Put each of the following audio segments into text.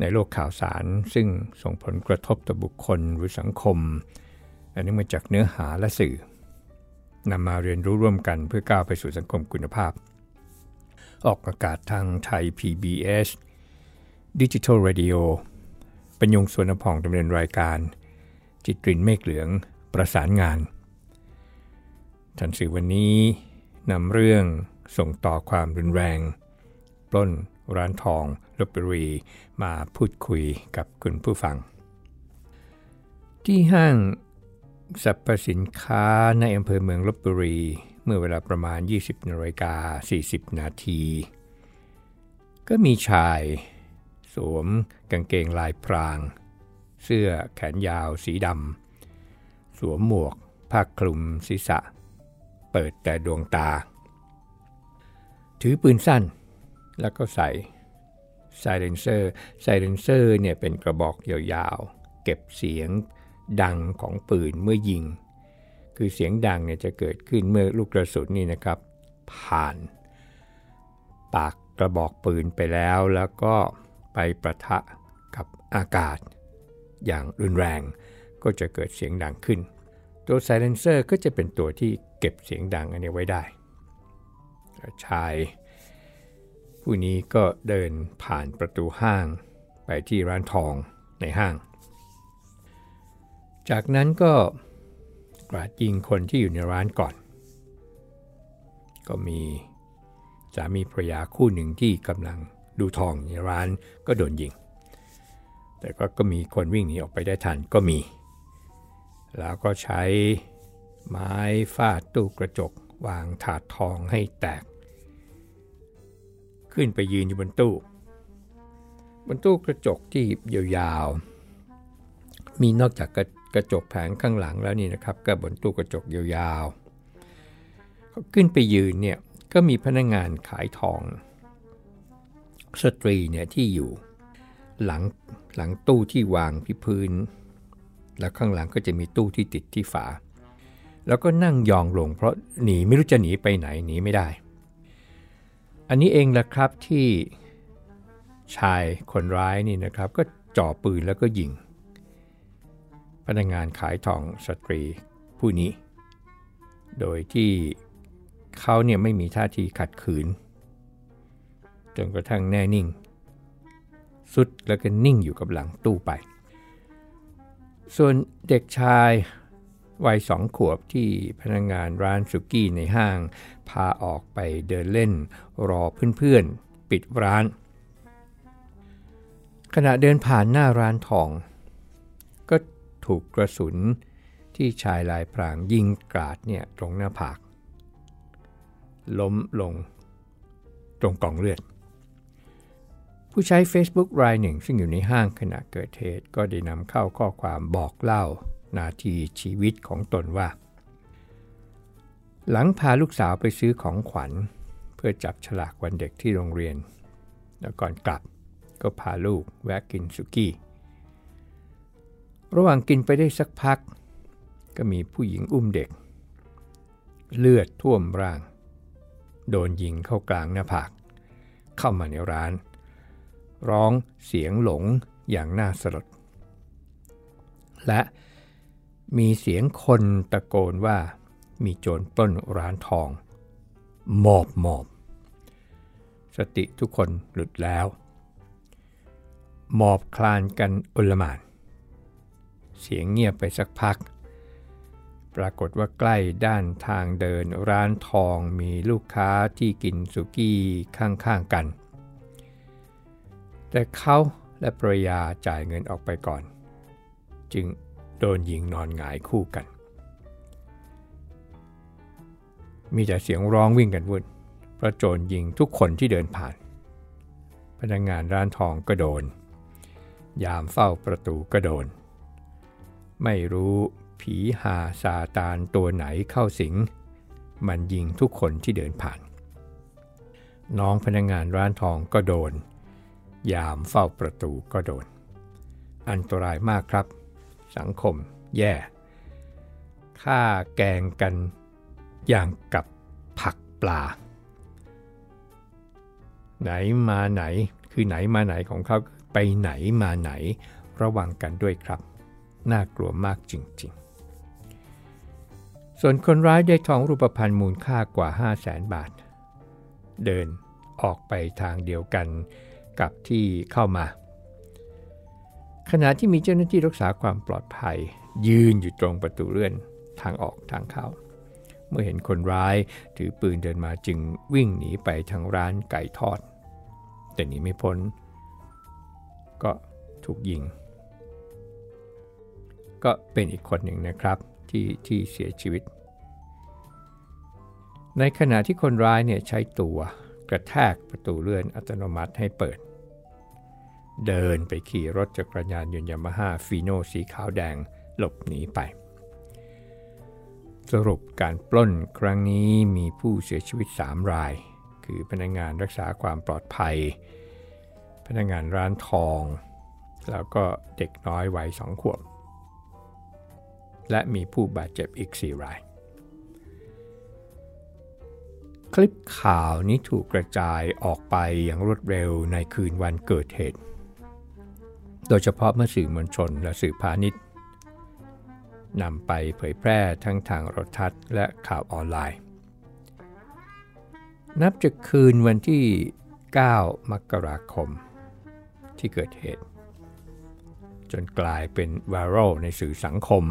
ในโลกข่าวสาร ซึ่งส่งผลกระทบต่อบุคคลหรือสังคม อันนี้มาจากเนื้อหาและสื่อนำมาเรียนรู้ร่วมกันเพื่อก้าวไปสู่สังคมคุณภาพ ออกอากาศทางไทย PBS Digital Radio ปัญญงสวนพองดำเนินรายการ จิตรินเมฆเหลืองประสานงานทันสื่อวันนี้นำเรื่องส่งต่อความรุนแรง ปล้น ร้านทองลบบุรีมาพูดคุยกับคุณผู้ฟัง ที่ห้างสรรพสินค้าในอำเภอเมืองลบบุรี เมื่อเวลาประมาณ 20นาฬิกา40 นาที ก็มีชายสวมกางเกงลายพราง เสื้อแขนยาวสีดำสวมหมวกผ้าคลุมศีรษะ เปิดแต่ดวงตา ถือปืนสั้น แล้วก็ใส่ silencer silencer เนี่ยเป็นกระบอกยาวๆ เก็บเสียงดังของปืนเมื่อยิง คือเสียงดังเนี่ยจะเกิดขึ้นเมื่อลูกกระสุนนี่นะครับ ผ่าน ปากกระบอกปืนไปแล้วแล้วก็ไปปะทะกับอากาศ อย่างรุนแรงก็จะเกิดเสียงดังขึ้น ตัวไซเลนเซอร์ก็จะเป็นตัวที่เก็บเสียงดังอันนี้ไว้ได้ ชาย ผู้นี้ก็เดินผ่านประตูห้างไปที่ร้านทองในห้าง จากนั้นก็กราดยิงคนที่อยู่ในร้านก่อน ก็มีสามีภรรยาคู่หนึ่งที่กำลังดูทองในร้านก็โดนยิง แต่ก็ก็มีคนวิ่งหนีออกไปได้ทันก็มี แล้วก็ใช้ไม้ฟาดตู้กระจกวางถาดทองให้แตก ขึ้นไปยืนอยู่บนตู้ บนตู้กระจกที่ยาวๆ มีนอกจากกระกระจกแผงข้างหลังแล้วนี่นะครับ ก็บนตู้กระจกยาวๆขึ้นไปยืนเนี่ยก็มีพนักงงานขายทอง สตรีเนี่ยที่อยู่หลังหลังตู้ที่วางที่พื้น แล้วข้างหลังก็จะมีตู้ที่ติดที่ฝา แล้วก็นั่งยองลงเพราะหนีไม่รู้จะหนีไปไหนหนีไม่ได้ อันนี้เองแหละครับที่ชายคนร้ายนี่นะครับก็จ่อปืนแล้วก็ยิง พนักงานขายทองสตรีผู้นี้ โดยที่เขาเนี่ยไม่มีท่าทีขัดขืน จนกระทั่งแน่นิ่ง สุดแล้วก็นิ่งอยู่กับหลังตู้ไป ส่วนเด็กชาย วัยสองขวบที่พนักงงานร้านสุกี้ในห้าง พาออกไปเดินเล่น รอเพื่อนๆ ปิดร้าน ขณะเดินผ่านหน้าร้านทอง ก็ถูกกระสุนที่ชายลายพรางยิงกราดเนี่ยตรงหน้าผาก ล้มลงตรงกองเลือด ผู้ใช้ Facebook รายหนึ่งซึ่งอยู่ในห้างขณะเกิดเหตุก็ได้นำเข้าข้อความบอกเล่า นาทีชีวิตของตนว่า หลังพาลูกสาวไปซื้อของขวัญ เพื่อจับฉลากวันเด็กที่โรงเรียน แล้วก่อนกลับก็พาลูกแวะกินสุกี้ ระหว่างกินไปได้สักพัก ก็มีผู้หญิงอุ้มเด็ก เลือดท่วมร่าง โดนยิงเข้ากลางหน้าผาก เข้ามาในร้าน ร้องเสียงหลงอย่างน่าสลดและ มีเสียงคนตะโกนว่ามีโจรปล้นร้านทอง หมอบหมอบ สติทุกคนหลุดแล้ว หมอบคลานกันอุลมาน เสียงเงียบไปสักพัก ปรากฏว่าใกล้ด้านทางเดินร้านทองมีลูกค้าที่กินสุกี้ข้างๆกัน แต่เขาและภรรยาจ่ายเงินออกไปก่อน จึง โดนยิงนอนหงายคู่กัน มีแต่เสียงร้องวิ่งกันวุ่นเพราะโจรยิงทุกคนที่เดินผ่าน พนักงงานร้านทองก็โดน ยามเฝ้าประตูก็โดน ไม่รู้ผีหาซาตานตัวไหนเข้าสิง มันยิงทุกคนที่เดินผ่าน น้องพนักงงานร้านทองก็โดน ยามเฝ้าประตูก็โดน อันตรายมากครับ สังคมแย่ฆ่าแกงกันอย่างกับผักปลา ไหนมาไหนคือไหนมาไหนของเขาไปไหนมาไหนระวังกันด้วยครับ น่ากลัวมากจริงๆ ส่วนคนร้ายได้ทองรูปพรรณมูลค่ากว่า 5 0 0แสนบาท เดินออกไปทางเดียวกันกับที่เข้ามา ขณะที่มีเจ้าหน้าที่รักษาความปลอดภัย ยืนอยู่ตรงประตูเลื่อนทางออกทางเข้า เมื่อเห็นคนร้ายถือปืนเดินมาจึงวิ่งหนีไปทางร้านไก่ทอด แต่หนีไม่พ้น ก็ถูกยิง ก็เป็นอีกคนหนึ่งนะครับที่ที่เสียชีวิต ในขณะที่คนร้ายเนี่ยใช้ตัวกระแทกประตูเลื่อนอัตโนมัติให้เปิด เดินไปขี่รถจักรยานยนต์ยามาฮ่าฟีโนสีขาวแดงหลบหนีไป สรุปการปล้นครั้งนี้มีผู้เสียชีวิต 3 ราย คือพนักงานรักษาความปลอดภัย พนักงานร้านทอง แล้วก็เด็กน้อยวัยสองขวบ และมีผู้บาดเจ็บอีก 4 ราย คลิปข่าวนี้ถูกกระจายออกไปอย่างรวดเร็วในคืนวันเกิดเหตุ โดยเฉพาะเมื่อสื่อมวลชนและสื่อพาณิชย์นำไปเผยแพร่ทั้งทางโทรทัศน์และข่าวออนไลน์ นับจากคืนวันที่ 9 มกราคม ที่เกิดเหตุ จนกลายเป็นไวรัลในสื่อสังคม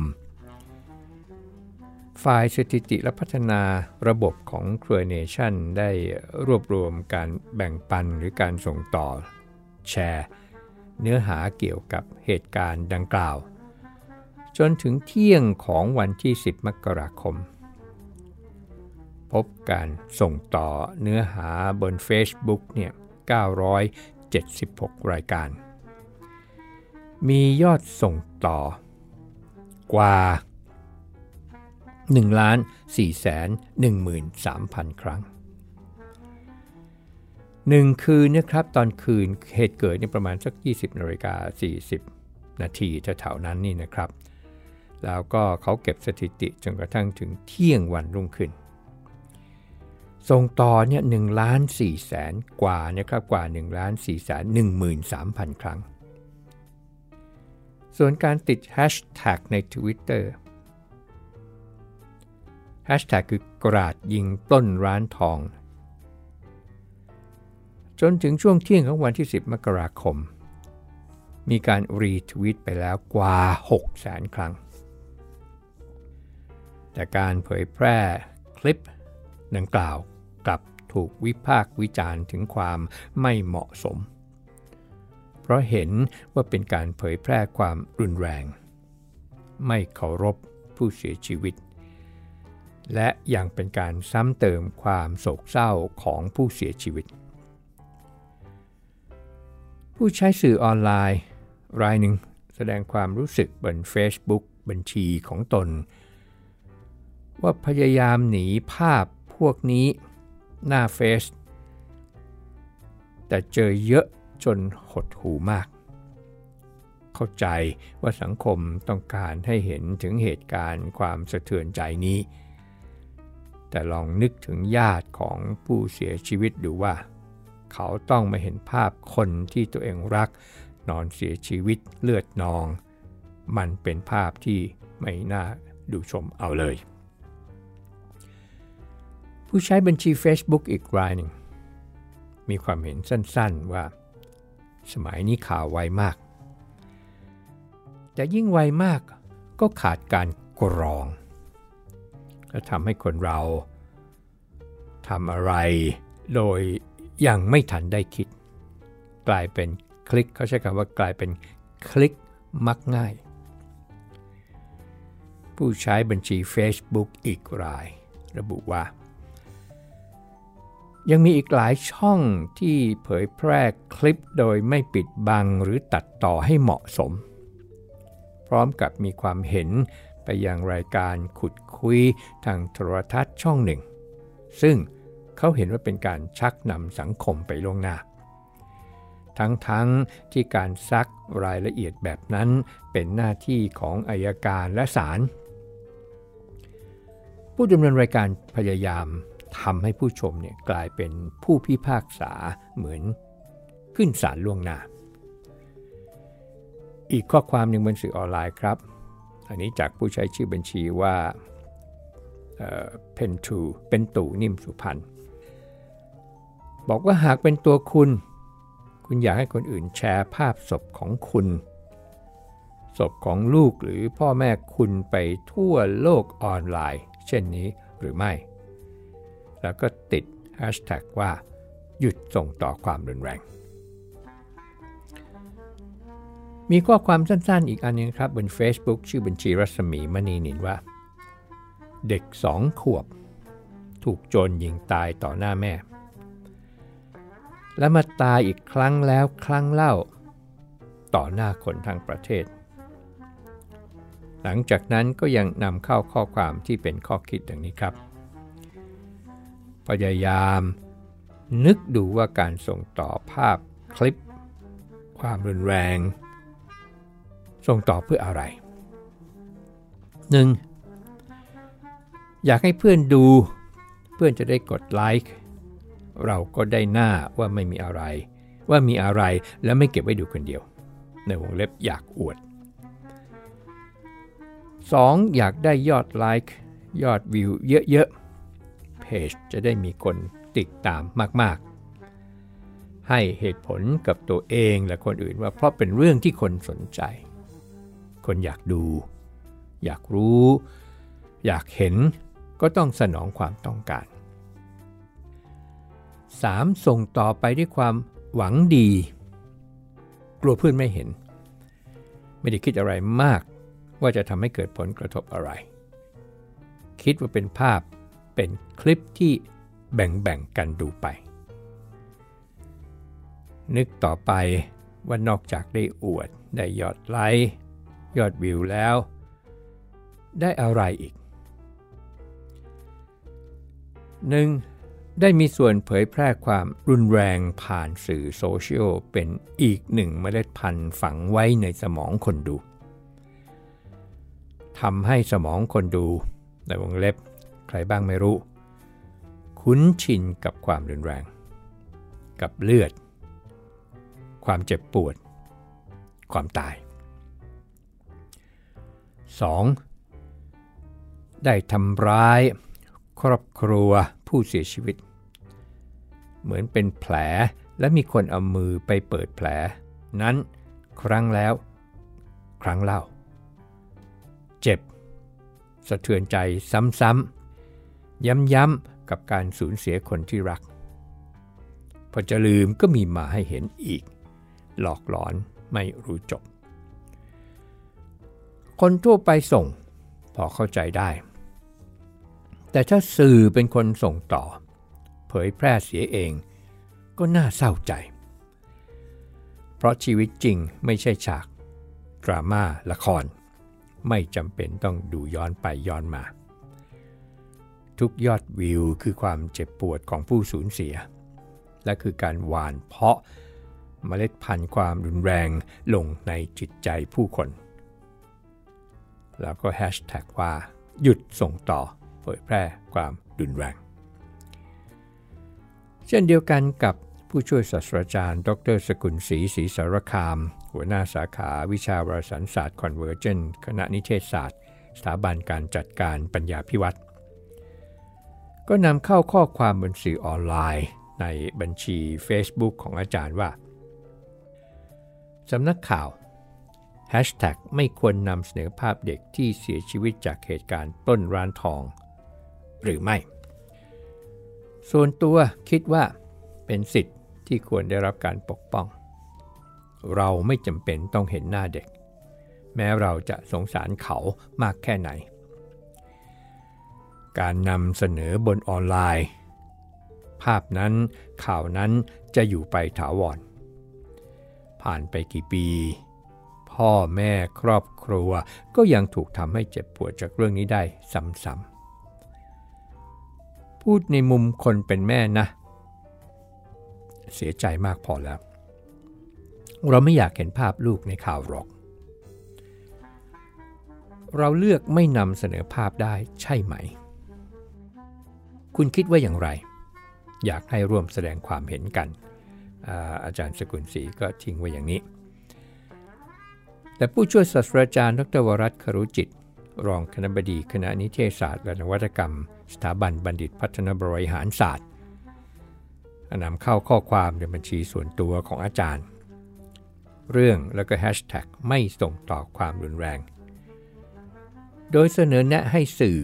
ฝ่ายสถิติและพัฒนาระบบของเครือเนชั่นได้รวบรวมการแบ่งปันหรือการส่งต่อแชร์ เนื้อหาเกี่ยวกับเหตุการณ์ดังกล่าว จนถึงเที่ยงของวันที่ 10 มกราคม พบการส่งต่อเนื้อหาบน Facebook เนี่ย 976 รายการ มียอดส่งต่อกว่า1ล้าน4แสน13,000 ครั้ง หนึ่งคืนนะครับตอนคืนเหตุเกิดนี่ประมาณสัก 20นาฬิกา40 นาทีแถวๆนั้นนี่นะครับ แล้วก็เขาเก็บสถิติจนกระทั่งถึงเที่ยงวันรุ่งขึ้น ส่งต่อเนี่ยหนึ่งล้านสี่แสนกว่านะครับกว่า1ล้าน4แสน1 3 0 0 0ครั้ง ส่วนการติดแฮชแท็กใน Twitter แฮชแท็กคือกราดยิงปล้นร้านทอง จนถึงช่วงเที่ยงของวันที่ 10 มกราคม มีการรีทวิตไปแล้วกว่า 6 แสนครั้ง แต่การเผยแพร่คลิปดังกล่าวกลับถูกวิพากษ์วิจารณ์ถึงความไม่เหมาะสม เพราะเห็นว่าเป็นการเผยแพร่ความรุนแรง ไม่เคารพผู้เสียชีวิต และยังเป็นการซ้ำเติมความโศกเศร้าของผู้เสียชีวิต ผู้ใช้สื่อออนไลน์ รายหนึ่งแสดงความรู้สึกบน Facebook บัญชีของตน ว่าพยายามหนีภาพพวกนี้หน้าเฟซแต่เจอเยอะจนหดหูมาก เข้าใจว่าสังคมต้องการให้เห็นถึงเหตุการณ์ความสะเทือนใจนี้ แต่ลองนึกถึงญาติของผู้เสียชีวิตดูว่า เขาต้องมาเห็นภาพคนที่ตัวเองรัก นอนเสียชีวิตเลือดนอง มันเป็นภาพที่ไม่น่าดูชมเอาเลย ผู้ใช้บัญชี Facebook อีกรายหนึ่ง มีความเห็นสั้นๆว่า สมัยนี้ข่าวไวมาก แต่ยิ่งไวมากก็ขาดการกรองและทำให้คนเราทำอะไรโดย อยังไม่ทันได้คิด กลายเป็นคลิกเขาใช้คำว่ากลายเป็นคลิกมักง่าย ผู้ใช้บัญชี Facebook อีกราย ระบุว่า ยังมีอีกหลายช่องที่เผยแพร่คลิปโดยไม่ปิดบังหรือตัดต่อให้เหมาะสม พร้อมกับมีความเห็นไปยังรายการขุดคุยทางโทรทัศน์ช่องหนึ่ง ซึ่ง เขาเห็นว่าเป็นการชักนำสังคมไปล่วงหน้า ทั้งๆทที่การซักรายละเอียดแบบนั้นเป็นหน้าที่ของอายการและศาลผู้ดำเนินรายการพยายามทำให้ผู้ชมเนี่ยกลายเป็นผู้พิพากษาเหมือนขึ้นศาลล่วงหน้า อีกข้อความหนึ่งบนสื่อออนไลน์ครับ อันนี้จากผู้ใช้ชื่อบัญชีว่าเพนทูเป็นตู่นิ่มสุพรรณ บอกว่าหากเป็นตัวคุณ คุณอยากให้คนอื่นแชร์ภาพศพของคุณ ศพของลูกหรือพ่อแม่คุณไปทั่วโลกออนไลน์ เช่นนี้หรือไม่ แล้วก็ติด hashtag ว่า หยุดส่งต่อความรุนแรง มีข้อความสั้นๆ อีกอันนึงครับบน Facebook ชื่อบัญชีรัศมีมณีนินว่า เด็กสองขวบ ถูกโจรยิงตายต่อหน้าแม่ และมาตายอีกครั้งแล้วครั้งเล่า ต่อหน้าคนทั้งประเทศ หลังจากนั้นก็ยังนำเข้าข้อความที่เป็นข้อคิดอย่างนี้ครับ พยายามนึกดูว่าการส่งต่อภาพคลิป ความรุนแรง ส่งต่อเพื่ออะไร 1. อยากให้เพื่อนดู เพื่อนจะได้กดไลค์ เราก็ได้หน้าว่าไม่มีอะไร ว่ามีอะไรแล้วไม่เก็บไว้ดูคนเดียว ในวงเล็บอยากอวด 2. อยากได้ยอดไลค์ยอดวิวเยอะๆเพจจะได้มีคนติดตามมากๆ ให้เหตุผลกับตัวเองและคนอื่นว่าเพราะเป็นเรื่องที่คนสนใจ คนอยากดู อยากรู้ อยากเห็นก็ต้องสนองความต้องการ 3. ส่งต่อไปด้วยความหวังดี กลัวเพื่อนไม่เห็น ไม่ได้คิดอะไรมากว่าจะทำให้เกิดผลกระทบอะไร คิดว่าเป็นภาพเป็นคลิปที่แบ่งๆกันดูไป นึกต่อไปว่านอกจากได้อวด ได้ยอดไลค์ยอดวิวแล้ว ได้อะไรอีก 1. ได้มีส่วนเผยแพร่ความรุนแรงผ่านสื่อโซเชียลเป็นอีกหนึ่งเมล็ดพันธุ์ฝังไว้ในสมองคนดูทำให้สมองคนดูในวงเล็บใครบ้างไม่รู้ คุ้นชินกับความรุนแรง กับเลือด ความเจ็บปวด ความตาย 2. ได้ทำร้าย ครอบครัวผู้เสียชีวิต เหมือนเป็นแผล และมีคนเอามือไปเปิดแผล นั้นครั้งแล้ว ครั้งเล่า เจ็บ สะเทือนใจซ้ำๆ ย้ำๆ กับการสูญเสียคนที่รัก พอจะลืมก็มีมาให้เห็นอีก หลอกหลอนไม่รู้จบ คนทั่วไปส่งพอเข้าใจได้ แต่ถ้าสื่อเป็นคนส่งต่อ เผยแพร่เสียเอง ก็น่าเศร้าใจ เพราะชีวิตจริงไม่ใช่ฉาก ดราม่าละคร ไม่จำเป็นต้องดูย้อนไปย้อนมา ทุกยอดวิวคือความเจ็บปวดของผู้สูญเสีย และคือการหวานเพาะเมล็ดพันธุ์ความรุนแรงลงในจิตใจผู้คน แล้วก็แฮชแท็กว่า หยุดส่งต่อเผยแพร่ความรุนแรง เช่นเดียวกันกับผู้ช่วยศาสตราจารย์ ดร.สกุลศรีศรีสารคาม หัวหน้าสาขาวิชาวารสารศาสตร์ convergence คณะนิเทศศาสตร์ สถาบันการจัดการปัญญาภิวัฒน์ก็นำเข้าข้อความบนสื่อออนไลน์ ในบัญชี Facebook ของอาจารย์ว่าสำนักข่าว Hashtag ไม่ควรนำเสนอภาพเด็กที่เสียชีวิตจากเหตุการณ์ต้นร้านทอง หรือไม่ ส่วนตัวคิดว่าเป็นสิทธิ์ที่ควรได้รับการปกป้อง เราไม่จำเป็นต้องเห็นหน้าเด็ก แม้เราจะสงสารเขามากแค่ไหน การนำเสนอบนออนไลน์ ภาพนั้นข่าวนั้นจะอยู่ไปถาวร ผ่านไปกี่ปี พ่พ่อแม่ครอบครัวก็ยังถูกทำให้เจ็บปวดจากเรื่องนี้ได้ซ้ำๆ พูดในมุมคนเป็นแม่นะ เสียใจมากพอแล้ว เราไม่อยากเห็นภาพลูกในข่าวหรอก เราเลือกไม่นำเสนอภาพได้ใช่ไหม คุณคิดว่าอย่างไร อยากให้ร่วมแสดงความเห็นกัน อาอาจารย์สกุลศรีก็ทิ้งไว้อย่างนี้ แต่ผู้ช่วยศาสตราจารย์ ดรวรัตครุจิต รองคณะบดีคณะนิเทศศาสตร์และนวัตกรรม สถาบันบัณฑิตพัฒนบริหารศาสตร์นำเข้าข้อความในบัญชีส่วนตัวของอาจารย์ เรื่องแล้วก็แฮชแท็กไม่ส่งต่อความรุนแรง โดยเสนอแนะให้สื่อ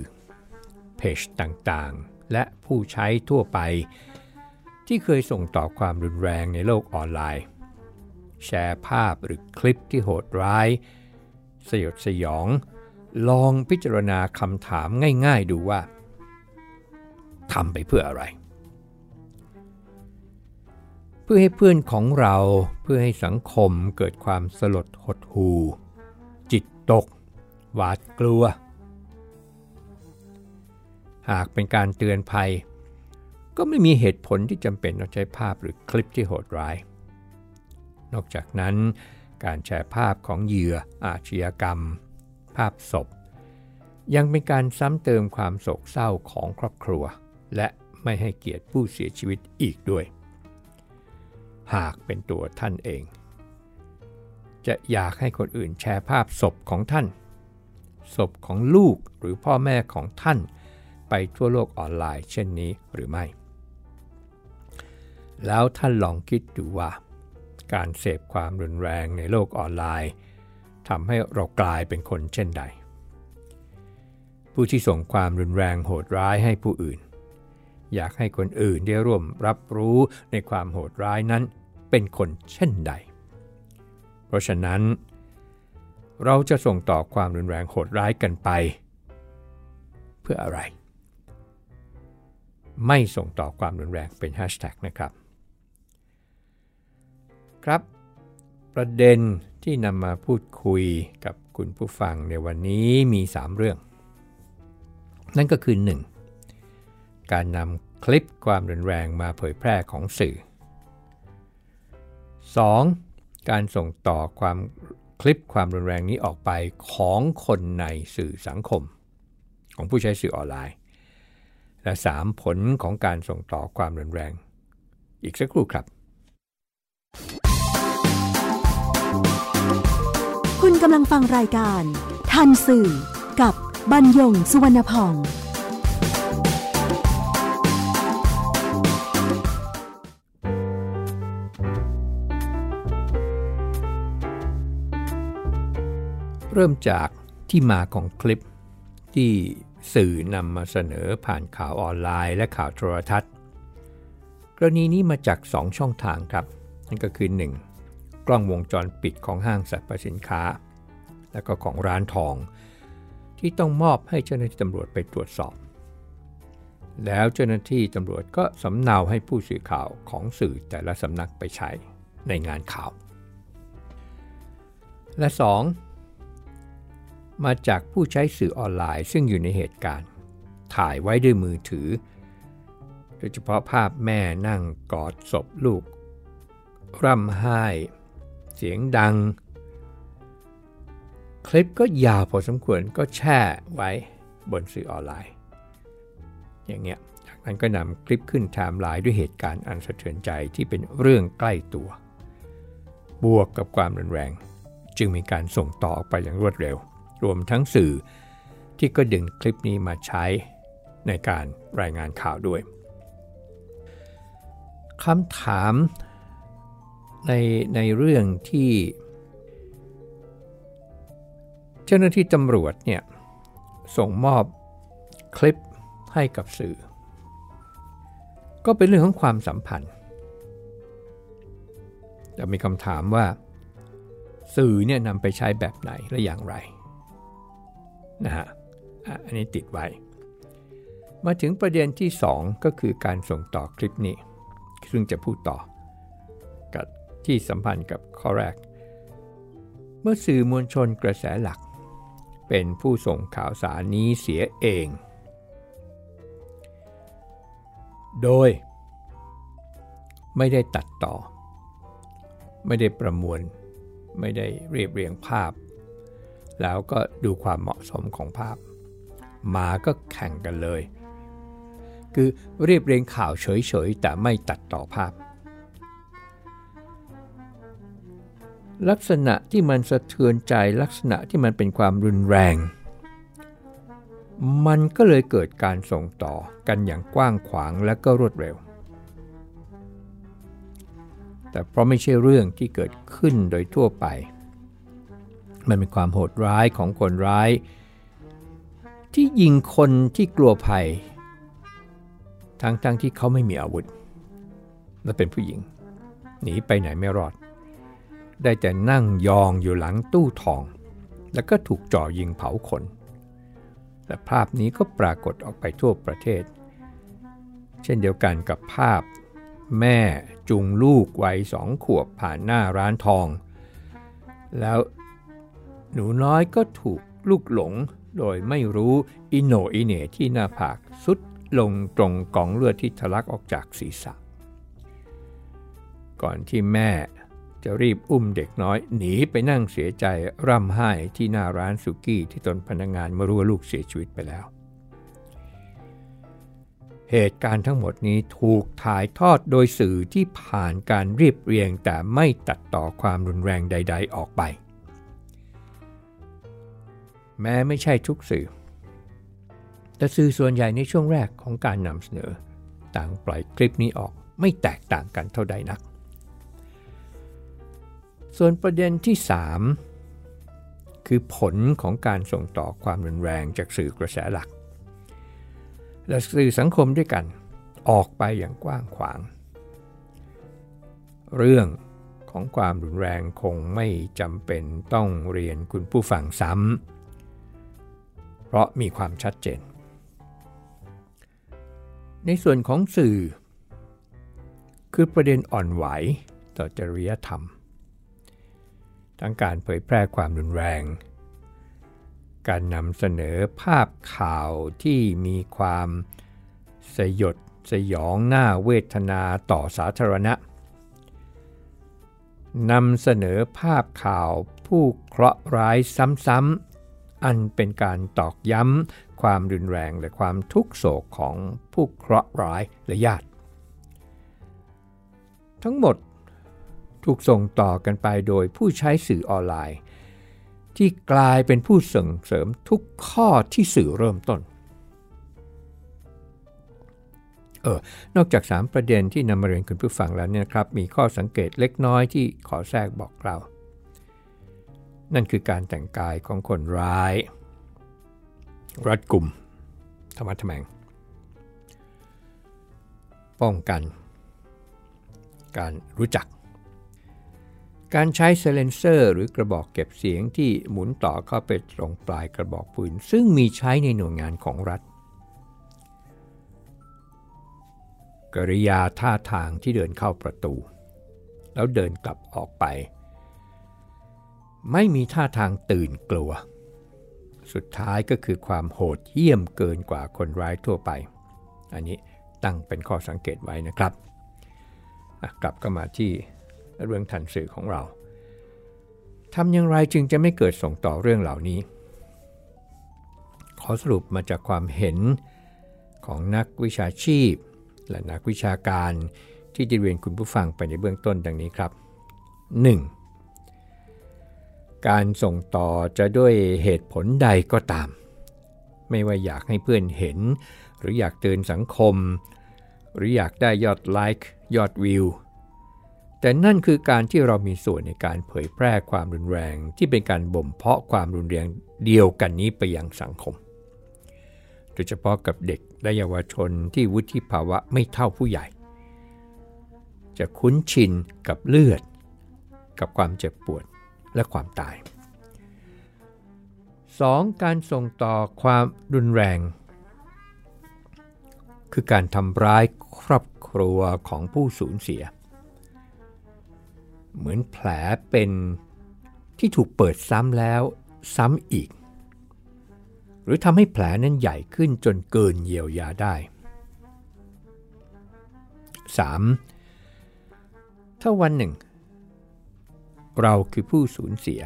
เพจต่างๆ และผู้ใช้ทั่วไป ที่เคยส่งต่อความรุนแรงในโลกออนไลน์ แชร์ภาพหรือคลิปที่โหดร้าย สยดสยอง ลองพิจารณาคำถามง่าย ๆ ดูว่าทำไปเพื่ออะไร เพื่อให้เพื่อนของเราเพื่อให้สังคมเกิดความสลดหดหูจิตตก หวาดกลัว หากเป็นการเตือนภัย ก็ไม่มีเหตุผลที่จำเป็นต้องใช้ภาพหรือคลิปที่โหดร้าย นอกจากนั้น การแชร์ภาพของเหยื่ออาชญากรรม ภาพศพ ยังเป็นการซ้ำเติมความโศกเศร้าของครอบครัว และไม่ให้เกียรติผู้เสียชีวิตอีกด้วย หากเป็นตัวท่านเอง จะอยากให้คนอื่นแชร์ภาพศพของท่าน ศพของลูกหรือพ่อแม่ของท่าน ไปทั่วโลกออนไลน์เช่นนี้หรือไม่ แล้วท่านลองคิดดูว่า การเสพความรุนแรงในโลกออนไลน์ ทำให้เรากลายเป็นคนเช่นใด ผู้ที่ส่งความรุนแรงโหดร้ายให้ผู้อื่น อยากให้คนอื่นได้ร่วมรับรู้ในความโหดร้ายนั้นเป็นคนเช่นใด เพราะฉะนั้น เราจะส่งต่อความรุนแรงโหดร้ายกันไป เพื่ออะไร ไม่ส่งต่อความรุนแรงเป็นแฮชแท็กนะครับ ครับ ประเด็น ที่นำมาพูดคุยกับคุณผู้ฟังในวันนี้มี 3 เรื่อง นั่นก็คือ 1. การนำคลิปความรุนแรงมาเผยแพร่ของสื่อ 2. การส่งต่อความคลิปความรุนแรงนี้ออกไปของคนในสื่อสังคม ของผู้ใช้สื่อออนไลน์ และ 3. ผลของการส่งต่อความรุนแรง อีกสักครู่ครับ กำลังฟังรายการ ทันสื่อกับบรรยงสุวรรณพอง เริ่มจากที่มาของคลิปที่สื่อนำมาเสนอผ่านข่าวออนไลน์และข่าวโทรทัศน์ กรณีนี้มาจาก 2 ช่องทางครับ นั่นก็คือ 1. กล้องวงจรปิดของห้างสรรพสินค้า และก็ของร้านทอง ที่ต้องมอบให้เจ้าหน้าที่ตำรวจไปตรวจสอบ แล้วเจ้าหน้าที่ตำรวจก็สำเนาให้ผู้สื่อข่าวของสื่อแต่ละสำนักไปใช้ในงานข่าว และ 2. มาจากผู้ใช้สื่อออนไลน์ซึ่งอยู่ในเหตุการณ์ ถ่ายไว้ด้วยมือถือ โดยเฉพาะภาพแม่นั่งกอดศพลูก ร่ำไห้ เสียงดัง คลิปก็ยาวพอสมควรก็แช่ไว้บนสื่อออนไลน์ อย่างเงี้ยจากนั้นก็นำคลิปขึ้นไทม์ไลน์ด้วยเหตุการณ์อันสะเทือนใจที่เป็นเรื่องใกล้ตัว บวกกับความรุนแรง จึงมีการส่งต่อออกไปอย่างรวดเร็ว รวมทั้งสื่อที่ก็ดึงคลิปนี้มาใช้ในการรายงานข่าวด้วยคำถามในในเรื่องที่ เจ้าหน้าที่ตำรวจเนี่ยส่งมอบคลิปให้กับสื่อ ก็เป็นเรื่องของความสัมพันธ์จะมีคำถามว่า สื่อเนี่ยนำไปใช้แบบไหนและอย่างไรนะฮะอันนี้ติดไว้ มาถึงประเด็นที่ 2 ก็คือการส่งต่อคลิปนี้ ซึ่งจะพูดต่อ กับที่สัมพันธ์กับข้อแรก เมื่อสื่อมวลชนกระแสหลัก เป็นผู้ส่งข่าวสารนี้เสียเอง โดย ไม่ได้ตัดต่อ ไม่ได้ประมวล ไม่ได้เรียบเรียงภาพ แล้วก็ดูความเหมาะสมของภาพ มาก็แข่งกันเลย คือเรียบเรียงข่าวเฉยๆ แต่ไม่ตัดต่อภาพ ลักษณะที่มันสะเทือนใจลักษณะที่มันเป็นความรุนแรง มันก็เลยเกิดการส่งต่อกันอย่างกว้างขวางและก็รวดเร็ว แต่เพราะไม่ใช่เรื่องที่เกิดขึ้นโดยทั่วไป มันเป็นความโหดร้ายของคนร้าย ที่ยิงคนที่กลัวภัย ทั้งๆทที่เขาไม่มีอาวุธ และเป็นผู้หญิงหนีไปไหนไม่รอด ได้แต่นั่งยองอยู่หลังตู้ทอง แล้วก็ถูกจ่อยิงเผาคนและภาพนี้ก็ปรากฏออกไปทั่วประเทศ เช่นเดียวกันกับภาพ แม่จุงลูกวัยสองขวบผ่านหน้าร้านทอง แล้วหนูน้อยก็ถูกลูกหลงโดยไม่รู้อิโนอิเนที่หน้าผากสุดลงตรงกองเลือดที่ทะลักออกจากศีรษะ ก่อนที่แม่ จะรีบอุ้มเด็กน้อยหนีไปนั่งเสียใจร่ำไห้ที่หน้าร้านสุกี้ที่ตนพนักงงานมารู้ว่าลูกเสียชีวิตไปแล้ว เหตุการณ์ทั้งหมดนี้ถูกถ่ายทอดโดยสื่อที่ผ่านการเรียบเรียงแต่ไม่ตัดต่อความรุนแรงใด ๆ ออกไป แม้ไม่ใช่ทุกสื่อ แต่สื่อส่วนใหญ่ในช่วงแรกของการนำเสนอ ต่างปล่อยคลิปนี้ออกไม่แตกต่างกันเท่าใดนัก ส่วนประเด็นที่ 3 คือผลของการส่งต่อความรุนแรงจากสื่อกระแสหลัก และสื่อสังคมด้วยกันออกไปอย่างกว้างขวาง เรื่องของความรุนแรงคงไม่จำเป็นต้องเรียนคุณผู้ฟังซ้ำ เพราะมีความชัดเจน ในส่วนของสื่อ คือประเด็นอ่อนไหวต่อจริยธรรม ทั้งการเผยแพร่ความรุนแรง การนำเสนอภาพข่าวที่มีความสยดสยองหน้าเวทนาต่อสาธารณะนำเสนอภาพข่าวผู้เคราะห์ร้ายซ้ำๆ อันเป็นการตอกย้ำความรุนแรงและความทุกโศกของผู้เคราะห์ร้ายและญาติ ทั้งหมด ถูกส่งต่อกันไปโดยผู้ใช้สื่อออนไลน์ ที่กลายเป็นผู้ส่งเสริมทุกข้อที่สื่อเริ่มต้นเออนอกจาก 3 ประเด็นที่นำมาเรียนคุณผู้ฟังแล้วเนี่ยครับมีข้อสังเกตเล็กน้อยที่ขอแทรกบอกเรา นั่นคือการแต่งกายของคนร้าย รัดกลุ่มธรรมะทแมง ป้องกัน การรู้จัก การใช้เซเลนเซอร์ หรือกระบอกเก็บเสียงที่หมุนต่อเข้าไปตรงปลายกระบอกปืน ซึ่งมีใช้ในหน่วยงานของรัฐ กริยาท่าทางที่เดินเข้าประตู แล้วเดินกลับออกไป ไม่มีท่าทางตื่นกลัว สุดท้ายก็คือความโหดเยี่ยมเกินกว่าคนร้ายทั่วไป อันนี้ตั้งเป็นข้อสังเกตไว้นะครับ กลับก็มาที่ เรื่องทันสื่อของเราทำอย่างไรจึงจะไม่เกิดส่งต่อเรื่องเหล่านี้ ขอสรุปมาจากความเห็นของนักวิชาชีพ และนักวิชาการที่จะเรียนคุณผู้ฟังไปในเบื้องต้นดังนี้ครับ 1. การส่งต่อจะด้วยเหตุผลใดก็ตาม ไม่ว่าอยากให้เพื่อนเห็น หรืออยากเตือนสังคม หรืออยากได้ยอดไลค์ยอดวิว แต่นั่นคือการที่เรามีส่วนในการเผยแพร่ความรุนแรง ที่เป็นการบ่มเพาะความรุนแรงเดียวกันนี้ไปยังสังคม โดยเฉพาะกับเด็กและเยาวชนที่วุฒิภาวะไม่เท่าผู้ใหญ่ จะคุ้นชินกับเลือด กับความเจ็บปวดและความตาย 2. การส่งต่อความรุนแรง คือการทำร้ายครอบครัวของผู้สูญเสีย เหมือนแผลเป็นที่ถูกเปิดซ้ำแล้วซ้ำอีก หรือทำให้แผลนั้นใหญ่ขึ้นจนเกินเยียวยาได้ 3. ถ้าวันหนึ่ง เราคือผู้สูญเสีย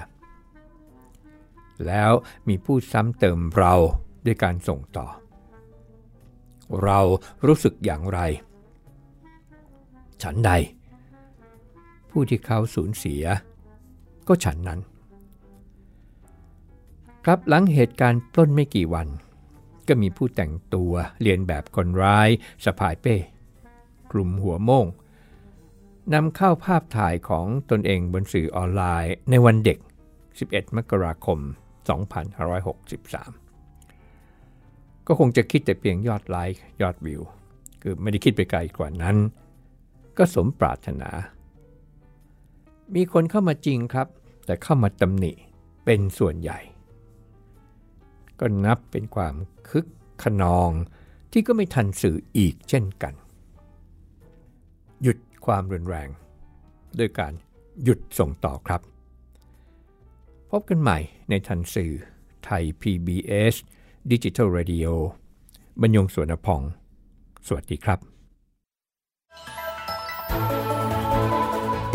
แล้วมีผู้ซ้ำเติมเราด้วยการส่งต่อ เรารู้สึกอย่างไร ฉันใด ผู้ที่เขาสูญเสีย ก็ฉันนั้น ครับหลังเหตุการณ์ปล้นไม่กี่วัน ก็มีผู้แต่งตัวเรียนแบบคนร้ายสะพายเป้กลุ่มหัวโม่งนำเข้าภาพถ่ายของตนเองบนสื่อออนไลน์ในวันเด็ก 11 มกราคม 2563 ก็คงจะคิดแต่เพียงยอดไลค์ยอดวิว คือไม่ได้คิดไปไกลกว่านั้น ก็สมปรารถนา มีคนเข้ามาจริงครับ แต่เข้ามาตำหนิเป็นส่วนใหญ่ ก็นับเป็นความคึกขนองที่ก็ไม่ทันสื่ออีกเช่นกัน หยุดความรุนแรงด้วยการหยุดส่งต่อครับ พบกันใหม่ในทันสื่อไทย PBS Digital Radio บรรยงสวนพอง สวัสดีครับ